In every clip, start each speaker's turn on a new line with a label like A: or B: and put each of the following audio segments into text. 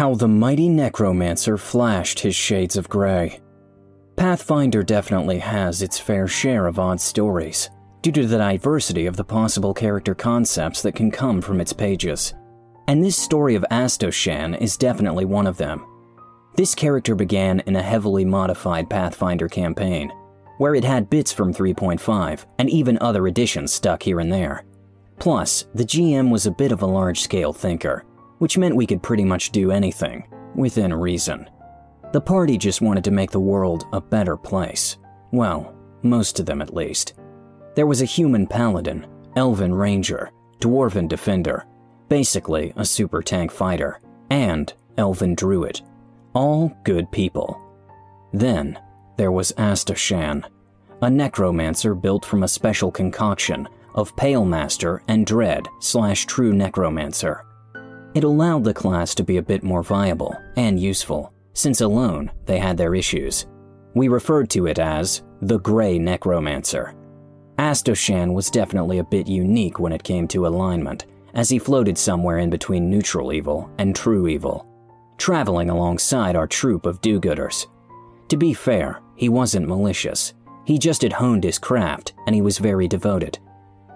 A: How the mighty necromancer flashed his shades of gray. Pathfinder definitely has its fair share of odd stories, due to the diversity of the possible character concepts that can come from its pages. And this story of Astoshan is definitely one of them. This character began in a heavily modified Pathfinder campaign, where it had bits from 3.5 and even other additions stuck here and there. Plus, the GM was a bit of a large scale thinker, which meant we could pretty much do anything, within reason. The party just wanted to make the world a better place. Well, most of them at least. There was a human paladin, elven ranger, dwarven defender, basically a super tank fighter, and elven druid. All good people. Then there was Astoshan, a necromancer built from a special concoction of Pale Master and Dread slash True Necromancer. It allowed the class to be a bit more viable and useful, since alone they had their issues. We referred to it as the Grey Necromancer. Astoshan was definitely a bit unique when it came to alignment, as he floated somewhere in between neutral evil and true evil, traveling alongside our troop of do gooders. To be fair, he wasn't malicious. He just had honed his craft and he was very devoted.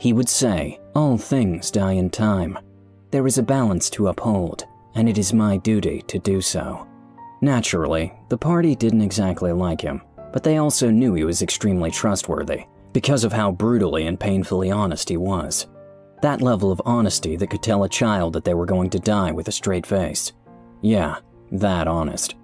A: He would say, All things die in time. There is a balance to uphold, and it is my duty to do so. Naturally, the party didn't exactly like him, but they also knew he was extremely trustworthy because of how brutally and painfully honest he was. That level of honesty that could tell a child that they were going to die with a straight face. Yeah, that honest.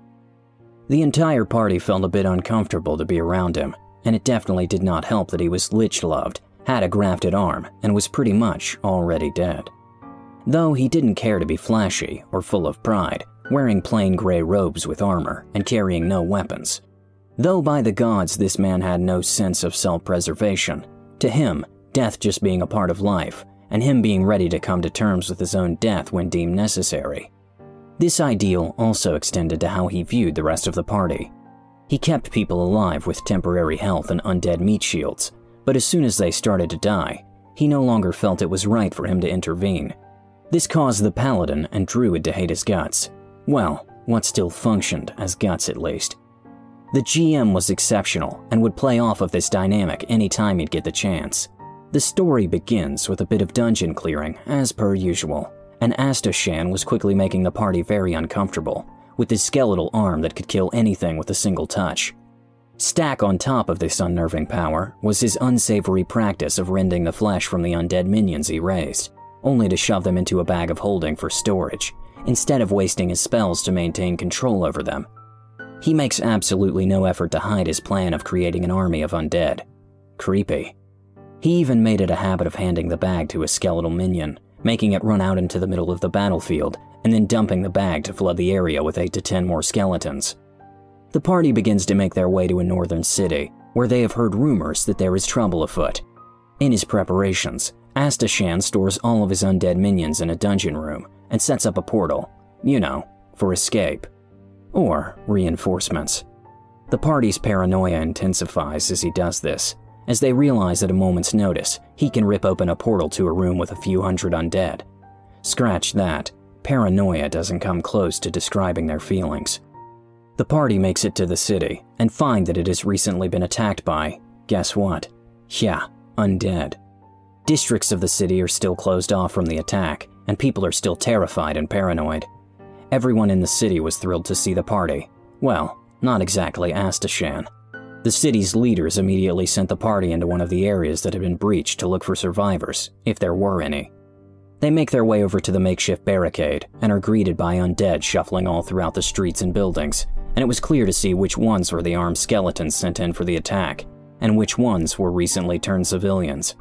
A: The entire party felt a bit uncomfortable to be around him, and it definitely did not help that he was lich loved, had a grafted arm, and was pretty much already dead. Though he didn't care to be flashy or full of pride, wearing plain gray robes with armor and carrying no weapons. Though by the gods this man had no sense of self preservation, to him, death just being a part of life and him being ready to come to terms with his own death when deemed necessary. This ideal also extended to how he viewed the rest of the party. He kept people alive with temporary health and undead meat shields, but as soon as they started to die, he no longer felt it was right for him to intervene. This caused the paladin and druid to hate his guts. Well, what still functioned as guts at least. The GM was exceptional and would play off of this dynamic anytime he'd get the chance. The story begins with a bit of dungeon clearing, as per usual, and Astoshan was quickly making the party very uncomfortable, with his skeletal arm that could kill anything with a single touch. Stack on top of this unnerving power was his unsavory practice of rending the flesh from the undead minions he raised, only to shove them into a bag of holding for storage, instead of wasting his spells to maintain control over them. He makes absolutely no effort to hide his plan of creating an army of undead. Creepy. He even made it a habit of handing the bag to a skeletal minion, making it run out into the middle of the battlefield, and then dumping the bag to flood the area with 8 to 10 more skeletons. The party begins to make their way to a northern city, where they have heard rumors that there is trouble afoot. In his preparations, Astoshan stores all of his undead minions in a dungeon room and sets up a portal, you know, for escape. Or reinforcements. The party's paranoia intensifies as he does this, as they realize at a moment's notice he can rip open a portal to a room with a few hundred undead. Scratch that, paranoia doesn't come close to describing their feelings. The party makes it to the city and find that it has recently been attacked by, guess what? Yeah, undead. Districts of the city are still closed off from the attack, and people are still terrified and paranoid. Everyone in the city was thrilled to see the party. Well, not exactly Astoshan. The city's leaders immediately sent the party into one of the areas that had been breached to look for survivors, if there were any. They make their way over to the makeshift barricade and are greeted by undead shuffling all throughout the streets and buildings, and it was clear to see which ones were the armed skeletons sent in for the attack, and which ones were recently turned civilians.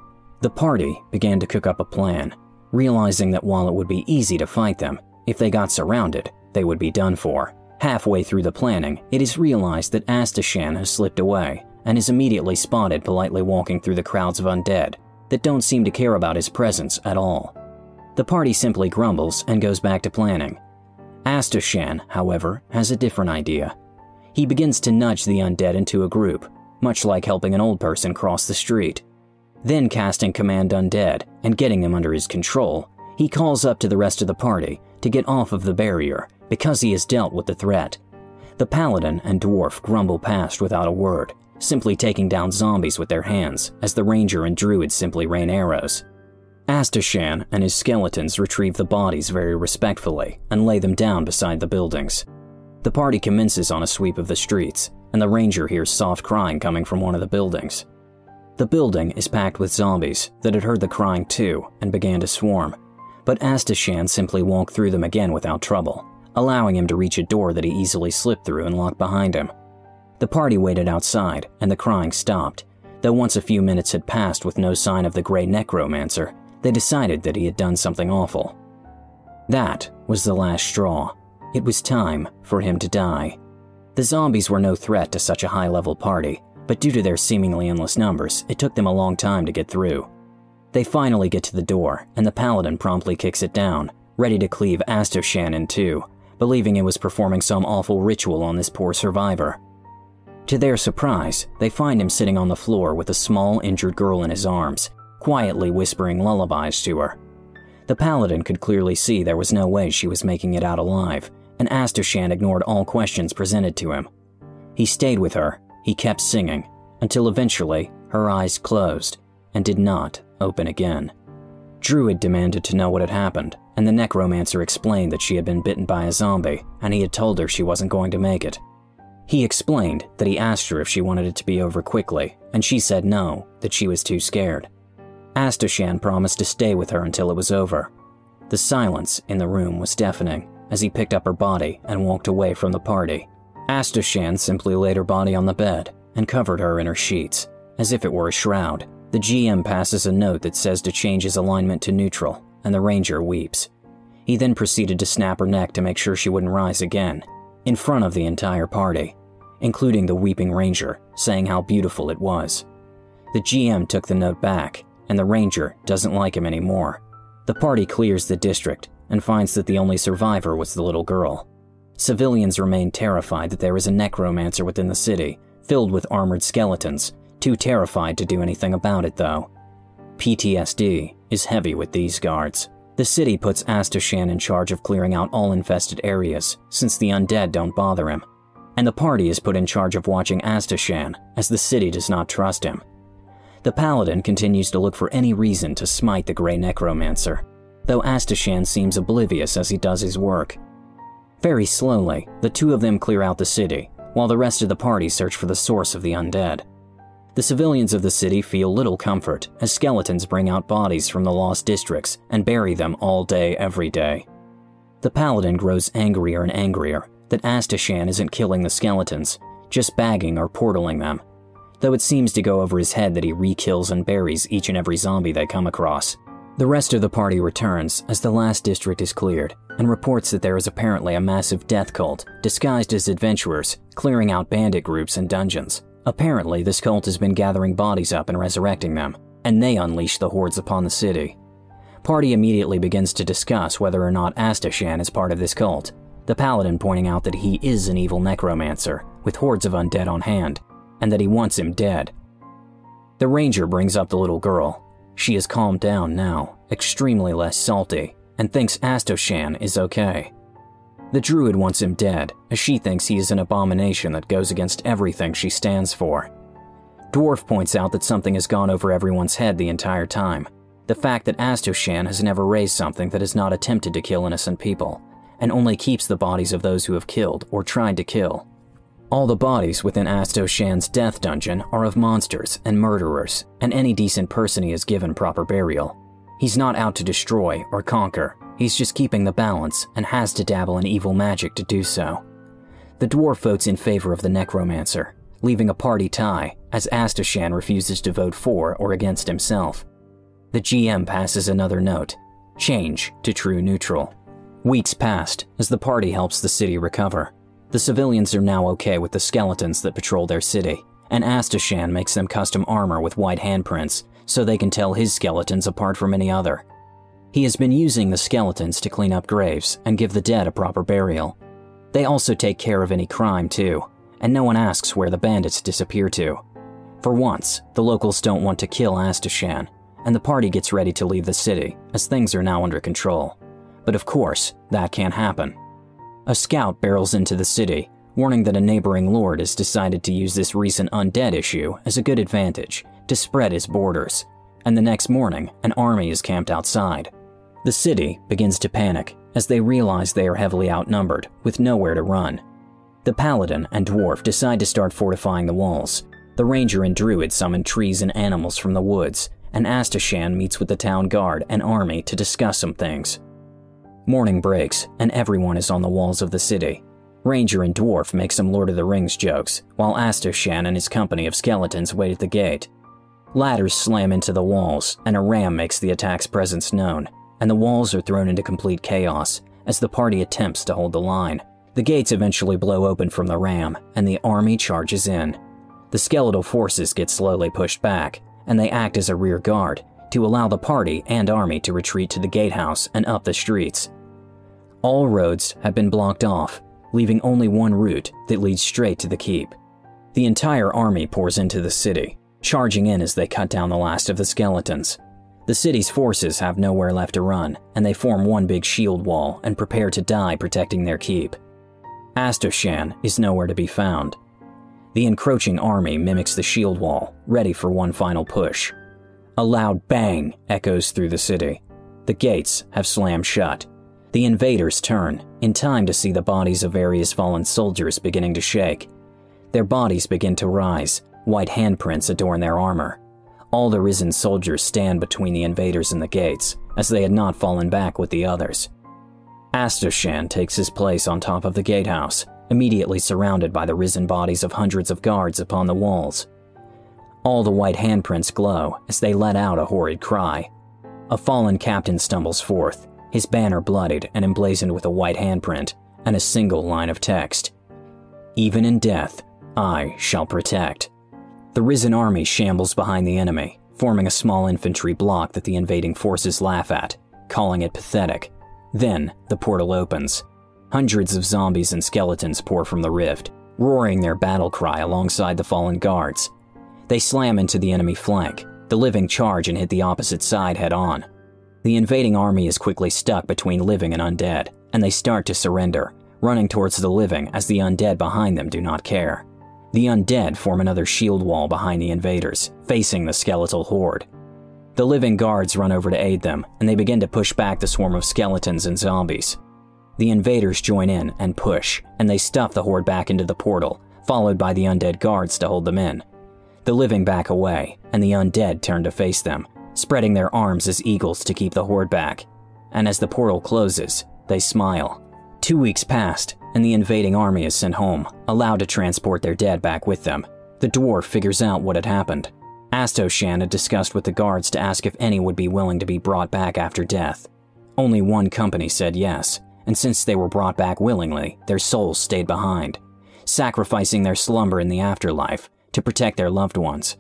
A: The party began to cook up a plan, realizing that while it would be easy to fight them, if they got surrounded, they would be done for. Halfway through the planning, it is realized that Astoshan has slipped away and is immediately spotted politely walking through the crowds of undead that don't seem to care about his presence at all. The party simply grumbles and goes back to planning. Astoshan, however, has a different idea. He begins to nudge the undead into a group, much like helping an old person cross the street. Then, casting Command Undead and getting them under his control, he calls up to the rest of the party to get off of the barrier because he has dealt with the threat. The paladin and dwarf grumble past without a word, simply taking down zombies with their hands as the ranger and druid simply rain arrows. Astoshan and his skeletons retrieve the bodies very respectfully and lay them down beside the buildings. The party commences on a sweep of the streets, and the ranger hears soft crying coming from one of the buildings. The building is packed with zombies that had heard the crying too and began to swarm, but Astoshan simply walked through them again without trouble, allowing him to reach a door that he easily slipped through and locked behind him. The party waited outside, and the crying stopped, though once a few minutes had passed with no sign of the Grey Necromancer, they decided that he had done something awful. That was the last straw. It was time for him to die. The zombies were no threat to such a high level party, but due to their seemingly endless numbers, it took them a long time to get through. They finally get to the door, and the paladin promptly kicks it down, ready to cleave Astoshan in two, believing it was performing some awful ritual on this poor survivor. To their surprise, they find him sitting on the floor with a small injured girl in his arms, quietly whispering lullabies to her. The paladin could clearly see there was no way she was making it out alive, and Astoshan ignored all questions presented to him. He stayed with her, he kept singing, until eventually her eyes closed and did not open again. Druid demanded to know what had happened, and the necromancer explained that she had been bitten by a zombie, and he had told her she wasn't going to make it. He explained that he asked her if she wanted it to be over quickly, and she said no, that she was too scared. Astoshan promised to stay with her until it was over. The silence in the room was deafening as he picked up her body and walked away from the party. Astoshan simply laid her body on the bed and covered her in her sheets, as if it were a shroud. The GM passes a note that says to change his alignment to neutral, and the ranger weeps. He then proceeded to snap her neck to make sure she wouldn't rise again, in front of the entire party, including the weeping ranger, saying how beautiful it was. The GM took the note back, and the ranger doesn't like him anymore. The party clears the district and finds that the only survivor was the little girl. Civilians remain terrified that there is a necromancer within the city, filled with armored skeletons, too terrified to do anything about it though. PTSD is heavy with these guards. The city puts Astoshan in charge of clearing out all infested areas, since the undead don't bother him. And the party is put in charge of watching Astoshan, as the city does not trust him. The paladin continues to look for any reason to smite the Grey Necromancer, though Astoshan seems oblivious as he does his work. Very slowly, the two of them clear out the city, while the rest of the party search for the source of the undead. The civilians of the city feel little comfort as skeletons bring out bodies from the lost districts and bury them all day, every day. The paladin grows angrier and angrier that Astoshan isn't killing the skeletons, just bagging or portaling them, though it seems to go over his head that he re-kills and buries each and every zombie they come across. The rest of the party returns as the last district is cleared and reports that there is apparently a massive death cult disguised as adventurers clearing out bandit groups and dungeons. Apparently, this cult has been gathering bodies up and resurrecting them, and they unleash the hordes upon the city. Party immediately begins to discuss whether or not Astoshan is part of this cult, the paladin pointing out that he is an evil necromancer with hordes of undead on hand, and that he wants him dead. The ranger brings up the little girl. She has calmed down now, extremely less salty, and thinks Astoshan is okay. The druid wants him dead, as she thinks he is an abomination that goes against everything she stands for. Dwarf points out that something has gone over everyone's head the entire time. The fact that Astoshan has never raised something that has not attempted to kill innocent people, and only keeps the bodies of those who have killed or tried to kill. All the bodies within Astoshan's death dungeon are of monsters and murderers, and any decent person he has given proper burial. He's not out to destroy or conquer, He's just keeping the balance and has to dabble in evil magic to do so. The dwarf votes in favor of the necromancer, leaving a party tie as Astoshan refuses to vote for or against himself. The GM passes another note change to true neutral. Weeks passed as the party helps the city recover. The civilians are now okay with the skeletons that patrol their city, and Astoshan makes them custom armor with white handprints so they can tell his skeletons apart from any other. He has been using the skeletons to clean up graves and give the dead a proper burial. They also take care of any crime, too, and no one asks where the bandits disappear to. For once, the locals don't want to kill Astoshan, and the party gets ready to leave the city, as things are now under control. But of course, that can't happen. A scout barrels into the city, warning that a neighboring lord has decided to use this recent undead issue as a good advantage to spread his borders, and the next morning, an army is camped outside. The city begins to panic as they realize they are heavily outnumbered with nowhere to run. The paladin and dwarf decide to start fortifying the walls. The ranger and druid summon trees and animals from the woods, and Astoshan meets with the town guard and army to discuss some things. Morning breaks, and everyone is on the walls of the city. Ranger and Dwarf make some Lord of the Rings jokes, while Astoshan and his company of skeletons wait at the gate. Ladders slam into the walls, and a ram makes the attack's presence known, and the walls are thrown into complete chaos as the party attempts to hold the line. The gates eventually blow open from the ram, and the army charges in. The skeletal forces get slowly pushed back, and they act as a rear guard to allow the party and army to retreat to the gatehouse and up the streets. All roads have been blocked off, leaving only one route that leads straight to the keep. The entire army pours into the city, charging in as they cut down the last of the skeletons. The city's forces have nowhere left to run, and they form one big shield wall and prepare to die protecting their keep. Astoshan is nowhere to be found. The encroaching army mimics the shield wall, ready for one final push. A loud bang echoes through the city. The gates have slammed shut, the invaders turn, in time to see the bodies of various fallen soldiers beginning to shake. Their bodies begin to rise, white handprints adorn their armor. All the risen soldiers stand between the invaders and the gates, as they had not fallen back with the others. Astoshan takes his place on top of the gatehouse, immediately surrounded by the risen bodies of hundreds of guards upon the walls. All the white handprints glow as they let out a horrid cry. A fallen captain stumbles forth, his banner bloodied and emblazoned with a white handprint and a single line of text Even in death, I shall protect. The risen army shambles behind the enemy, forming a small infantry block that the invading forces laugh at, calling it pathetic. Then, the portal opens. Hundreds of zombies and skeletons pour from the rift, roaring their battle cry alongside the fallen guards. They slam into the enemy flank, the living charge and hit the opposite side head on. The invading army is quickly stuck between living and undead, and they start to surrender, running towards the living as the undead behind them do not care. The undead form another shield wall behind the invaders, facing the skeletal horde. The living guards run over to aid them, and they begin to push back the swarm of skeletons and zombies. The invaders join in and push, and they stuff the horde back into the portal, followed by the undead guards to hold them in. The living back away, and the undead turn to face them, spreading their arms as eagles to keep the horde back. And as the portal closes, they smile. Two weeks passed, and the invading army is sent home, allowed to transport their dead back with them. The dwarf figures out what had happened. Astoshan had discussed with the guards to ask if any would be willing to be brought back after death. Only one company said yes, and since they were brought back willingly, their souls stayed behind, sacrificing their slumber in the afterlife to protect their loved ones.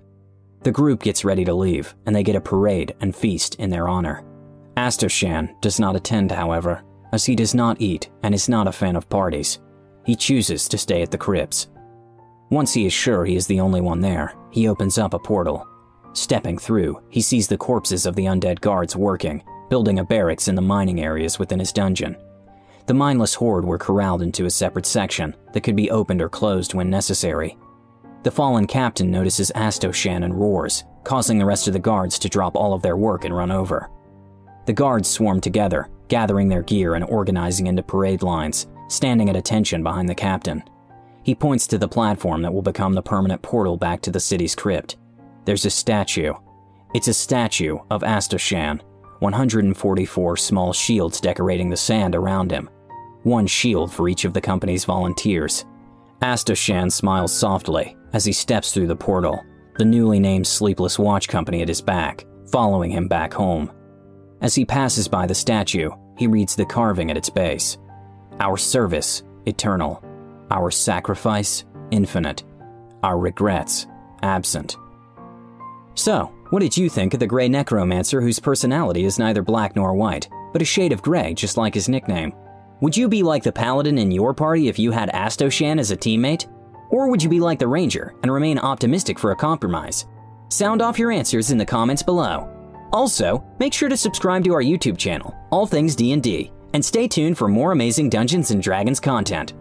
A: The group gets ready to leave, and they get a parade and feast in their honor. Astoshan does not attend, however, as he does not eat and is not a fan of parties. He chooses to stay at the crypts. Once he is sure he is the only one there, he opens up a portal. Stepping through, he sees the corpses of the undead guards working, building a barracks in the mining areas within his dungeon. The mindless horde were corralled into a separate section that could be opened or closed when necessary, the fallen captain notices Astoshan and roars, causing the rest of the guards to drop all of their work and run over. The guards swarm together, gathering their gear and organizing into parade lines, standing at attention behind the captain. He points to the platform that will become the permanent portal back to the city's crypt. There's a statue. It's a statue of Astoshan, 144 small shields decorating the sand around him, one shield for each of the company's volunteers. Astoshan smiles softly as he steps through the portal, the newly named Sleepless Watch Company at his back, following him back home. As he passes by the statue, he reads the carving at its base Our service, eternal. Our sacrifice, infinite. Our regrets, absent. So, what did you think of the Grey Necromancer whose personality is neither black nor white, but a shade of gray just like his nickname? Would you be like the Paladin in your party if you had Astoshan as a teammate? Or would you be like the Ranger and remain optimistic for a compromise? Sound off your answers in the comments below. Also, make sure to subscribe to our YouTube channel, All Things D&D, and stay tuned for more amazing Dungeons Dragons content.